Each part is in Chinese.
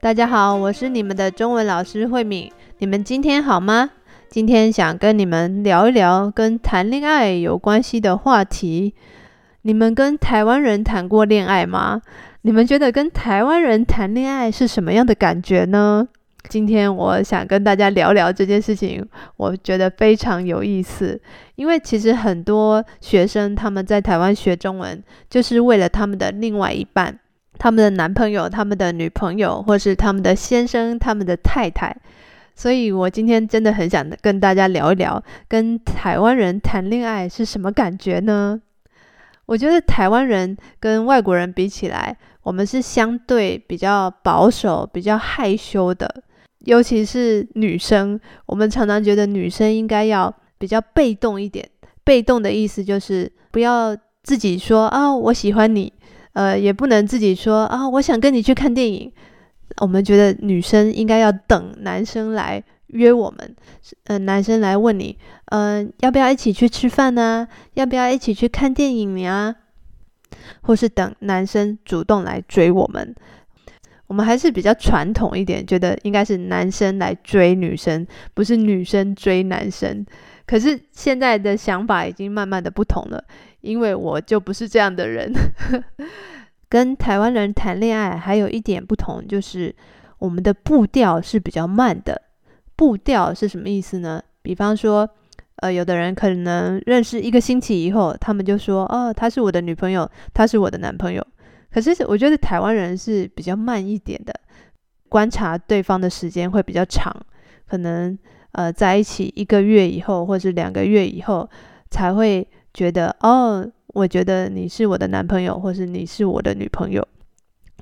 大家好，我是你们的中文老师慧敏。你们今天好吗？今天想跟你们聊一聊跟谈恋爱有关系的话题。你们跟台湾人谈过恋爱吗？你们觉得跟台湾人谈恋爱是什么样的感觉呢？今天我想跟大家聊聊这件事情，我觉得非常有意思。因为其实很多学生他们在台湾学中文，就是为了他们的另外一半。他们的男朋友、他们的女朋友，或是他们的先生、他们的太太，所以我今天真的很想跟大家聊一聊，跟台湾人谈恋爱是什么感觉呢？我觉得台湾人跟外国人比起来，我们是相对比较保守、比较害羞的，尤其是女生，我们常常觉得女生应该要比较被动一点。被动的意思就是不要自己说啊，我喜欢你。呃，也不能自己说啊，我想跟你去看电影。我们觉得女生应该要等男生来约我们，呃，男生来问你，嗯、呃，要不要一起去吃饭呢？要不要一起去看电影呀？或是等男生主动来追我们。我们还是比较传统一点，觉得应该是男生来追女生，不是女生追男生。可是现在的想法已经慢慢的不同了。因为我就不是这样的人，跟台湾人谈恋爱还有一点不同，就是我们的步调是比较慢的。步调是什么意思呢？比方说，呃，有的人可能认识一个星期以后，他们就说：“哦，他是我的女朋友，他是我的男朋友。”可是我觉得台湾人是比较慢一点的，观察对方的时间会比较长，可能呃在一起一个月以后，或是两个月以后才会。觉得哦，我觉得你是我的男朋友，或是你是我的女朋友，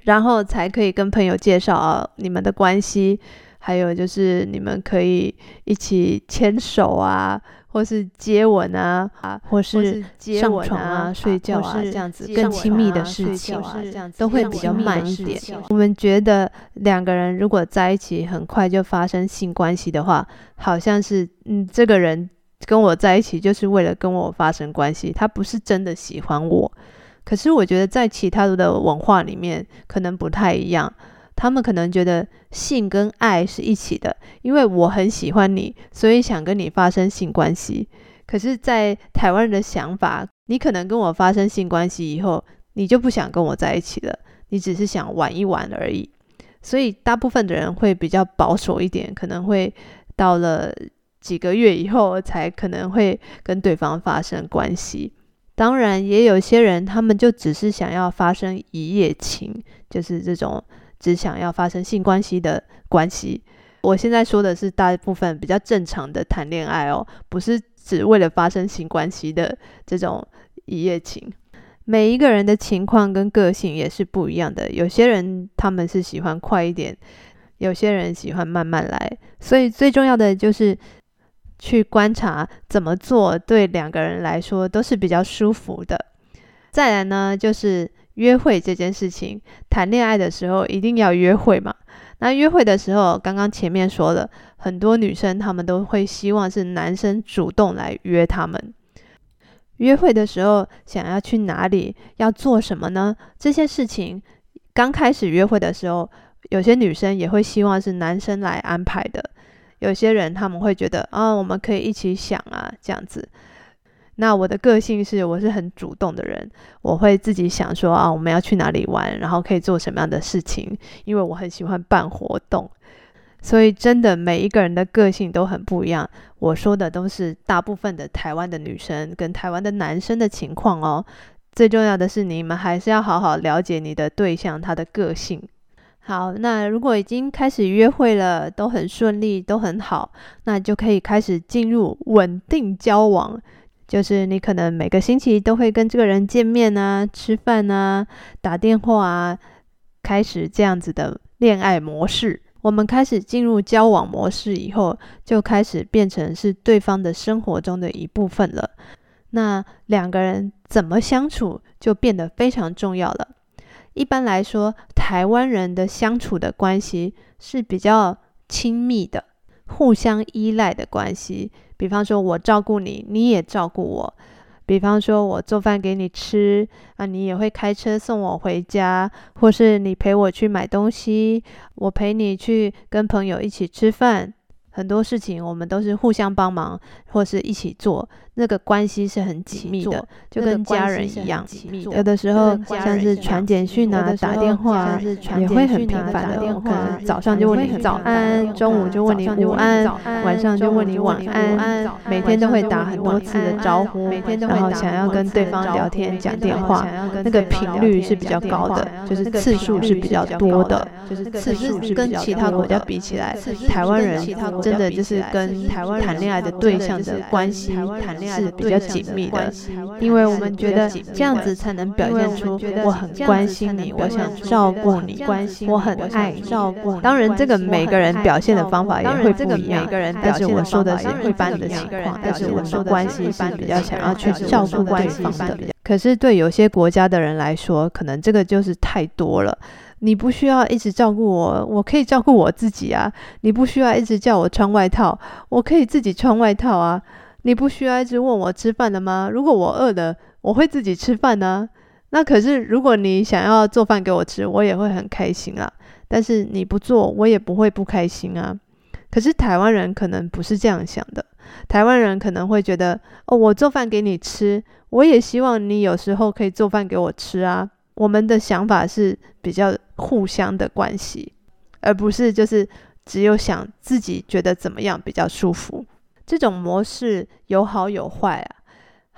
然后才可以跟朋友介绍啊你们的关系，还有就是你们可以一起牵手啊，或是接吻啊，啊，或是上床啊、睡觉啊这样子更亲密的事情啊，这样子都会比较慢一点。我们觉得两个人如果在一起很快就发生性关系的话，好像是嗯这个人。跟我在一起就是为了跟我发生关系，他不是真的喜欢我。可是我觉得在其他的文化里面可能不太一样，他们可能觉得性跟爱是一起的，因为我很喜欢你，所以想跟你发生性关系。可是，在台湾人的想法，你可能跟我发生性关系以后，你就不想跟我在一起了，你只是想玩一玩而已。所以大部分的人会比较保守一点，可能会到了。几个月以后才可能会跟对方发生关系。当然，也有些人他们就只是想要发生一夜情，就是这种只想要发生性关系的关系。我现在说的是大部分比较正常的谈恋爱哦，不是只为了发生性关系的这种一夜情。每一个人的情况跟个性也是不一样的，有些人他们是喜欢快一点，有些人喜欢慢慢来。所以最重要的就是。去观察怎么做，对两个人来说都是比较舒服的。再来呢，就是约会这件事情。谈恋爱的时候一定要约会嘛。那约会的时候，刚刚前面说了，很多女生她们都会希望是男生主动来约她们。约会的时候想要去哪里，要做什么呢？这些事情刚开始约会的时候，有些女生也会希望是男生来安排的。有些人他们会觉得啊、我们可以一起想啊，这样子。那我的个性是，我是很主动的人，我会自己想说啊，我们要去哪里玩，然后可以做什么样的事情，因为我很喜欢办活动。所以真的每一个人的个性都很不一样。我说的都是大部分的台湾的女生跟台湾的男生的情况哦。最重要的是，你们还是要好好了解你的对象，他的个性。好，那如果已经开始约会了，都很顺利，都很好，那就可以开始进入稳定交往。就是你可能每个星期都会跟这个人见面啊、吃饭啊、打电话啊，开始这样子的恋爱模式。我们开始进入交往模式以后，就开始变成是对方的生活中的一部分了。那两个人怎么相处，就变得非常重要了。一般来说，台湾人的相处的关系是比较亲密的，互相依赖的关系。比方说，我照顾你，你也照顾我。比方说我做饭给你吃啊，你也会开车送我回家，或是你陪我去买东西，我陪你去跟朋友一起吃饭。很多事情我们都是互相帮忙，或是一起做，那个关系是很紧密的，就跟家人一样。有的时候像是传简讯啊、打电话，也会很频繁的。可能早上就问你早安，中午就问你午安，晚上就问你晚安，每天都会打很多次的招呼，然后想要跟对方聊天、讲电话，那个频率是比较高的，就是次数是比较多的，就是次数是跟其他国家比起来，台湾人。真的就是跟台湾谈恋爱的对象的关系谈恋爱是比较紧密的，因为我们觉得这样子才能表现出我很关心你，我想照顾你，关心我很爱照顾。当然，这个每个人表现的方法也会不一样。但是我说的是一般的情况，但是我说关系是比较想要去照顾对方的。可是对有些国家的人来说，可能这个就是太多了。你不需要一直照顾我，我可以照顾我自己啊！你不需要一直叫我穿外套，我可以自己穿外套啊！你不需要一直问我吃饭了吗？如果我饿了，我会自己吃饭呢。那可是如果你想要做饭给我吃，我也会很开心啊。但是你不做，我也不会不开心啊。可是台湾人可能不是这样想的，台湾人可能会觉得，哦，我做饭给你吃，我也希望你有时候可以做饭给我吃啊。我们的想法是比较互相的关系，而不是就是只有想自己觉得怎么样比较舒服。这种模式有好有坏啊。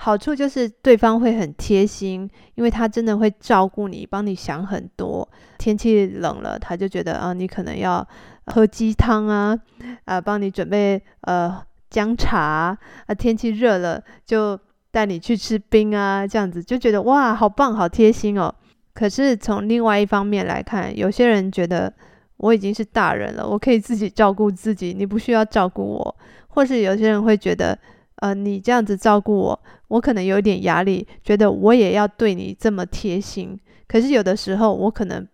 好处就是对方会很贴心，因为他真的会照顾你，帮你想很多。天气冷了，他就觉得啊，你可能要喝鸡汤啊，啊，帮你准备呃姜茶啊。天气热了，就带你去吃冰啊，这样子就觉得哇，好棒，好贴心哦。可是从另外一方面来看，有些人觉得我已经是大人了，我可以自己照顾自己，你不需要照顾我。或是有些人会觉得，呃，你这样子照顾我，我可能有点压力，觉得我也要对你这么贴心。可是有的时候，我可能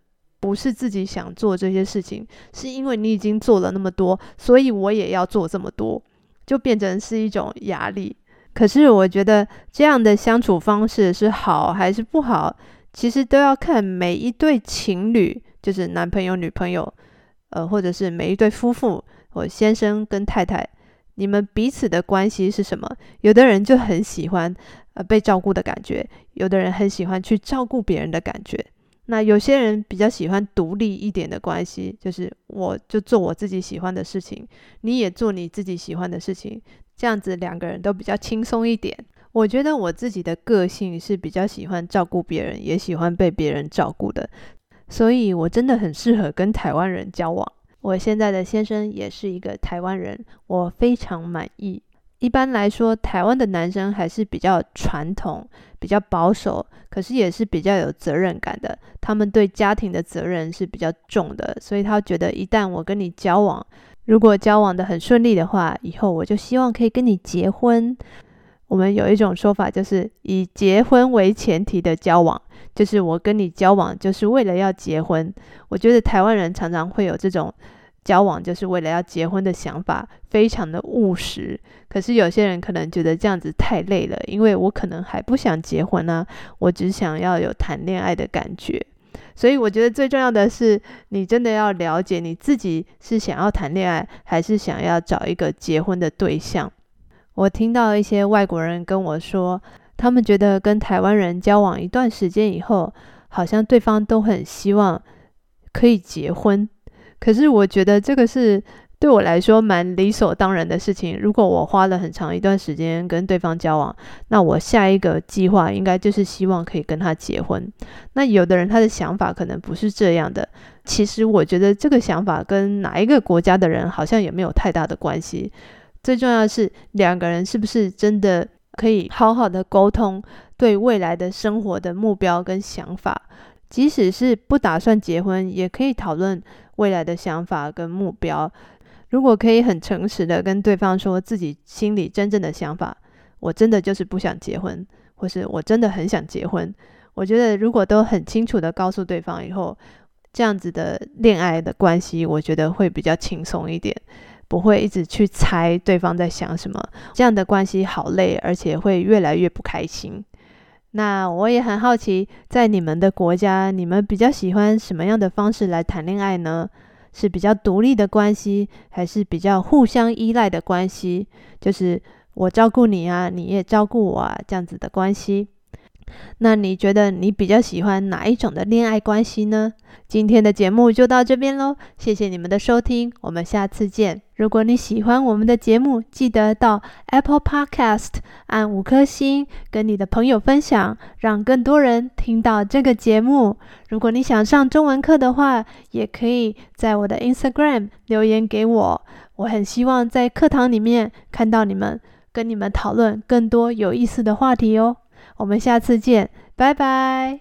不是自己想做这些事情，是因为你已经做了那么多，所以我也要做这么多，就变成是一种压力。可是我觉得这样的相处方式是好还是不好？其实都要看每一对情侣，就是男朋友、女朋友，呃，或者是每一对夫妇，或先生跟太太，你们彼此的关系是什么？有的人就很喜欢呃被照顾的感觉，有的人很喜欢去照顾别人的感觉。那有些人比较喜欢独立一点的关系，就是我就做我自己喜欢的事情，你也做你自己喜欢的事情，这样子两个人都比较轻松一点。我觉得我自己的个性是比较喜欢照顾别人，也喜欢被别人照顾的，所以我真的很适合跟台湾人交往。我现在的先生也是一个台湾人，我非常满意。一般来说，台湾的男生还是比较传统、比较保守，可是也是比较有责任感的。他们对家庭的责任是比较重的，所以他觉得一旦我跟你交往，如果交往得很顺利的话，以后我就希望可以跟你结婚。我们有一种说法，就是以结婚为前提的交往，就是我跟你交往就是为了要结婚。我觉得台湾人常常会有这种交往就是为了要结婚的想法，非常的务实。可是有些人可能觉得这样子太累了，因为我可能还不想结婚呢，我只想要有谈恋爱的感觉。所以我觉得最重要的是，你真的要了解你自己是想要谈恋爱，还是想要找一个结婚的对象。我听到一些外国人跟我说，他们觉得跟台湾人交往一段时间以后，好像对方都很希望可以结婚。可是我觉得这个是对我来说蛮理所当然的事情。如果我花了很长一段时间跟对方交往，那我下一个计划应该就是希望可以跟他结婚。那有的人他的想法可能不是这样的。其实我觉得这个想法跟哪一个国家的人好像也没有太大的关系。最重要的是两个人是不是真的可以好好的沟通，对未来的生活的目标跟想法，即使是不打算结婚，也可以讨论未来的想法跟目标。如果可以很诚实的跟对方说自己心里真正的想法，我真的就是不想结婚，或是我真的很想结婚。我觉得如果都很清楚的告诉对方以后，这样子的恋爱的关系，我觉得会比较轻松一点。不会一直去猜对方在想什么，这样的关系好累，而且会越来越不开心。那我也很好奇，在你们的国家，你们比较喜欢什么样的方式来谈恋爱呢？是比较独立的关系，还是比较互相依赖的关系？就是我照顾你啊，你也照顾我啊，这样子的关系。那你觉得你比较喜欢哪一种的恋爱关系呢？今天的节目就到这边喽，谢谢你们的收听，我们下次见。如果你喜欢我们的节目，记得到 Apple Podcast 按五颗星，跟你的朋友分享，让更多人听到这个节目。如果你想上中文课的话，也可以在我的 Instagram 留言给我，我很希望在课堂里面看到你们，跟你们讨论更多有意思的话题哦。我们下次见，拜拜。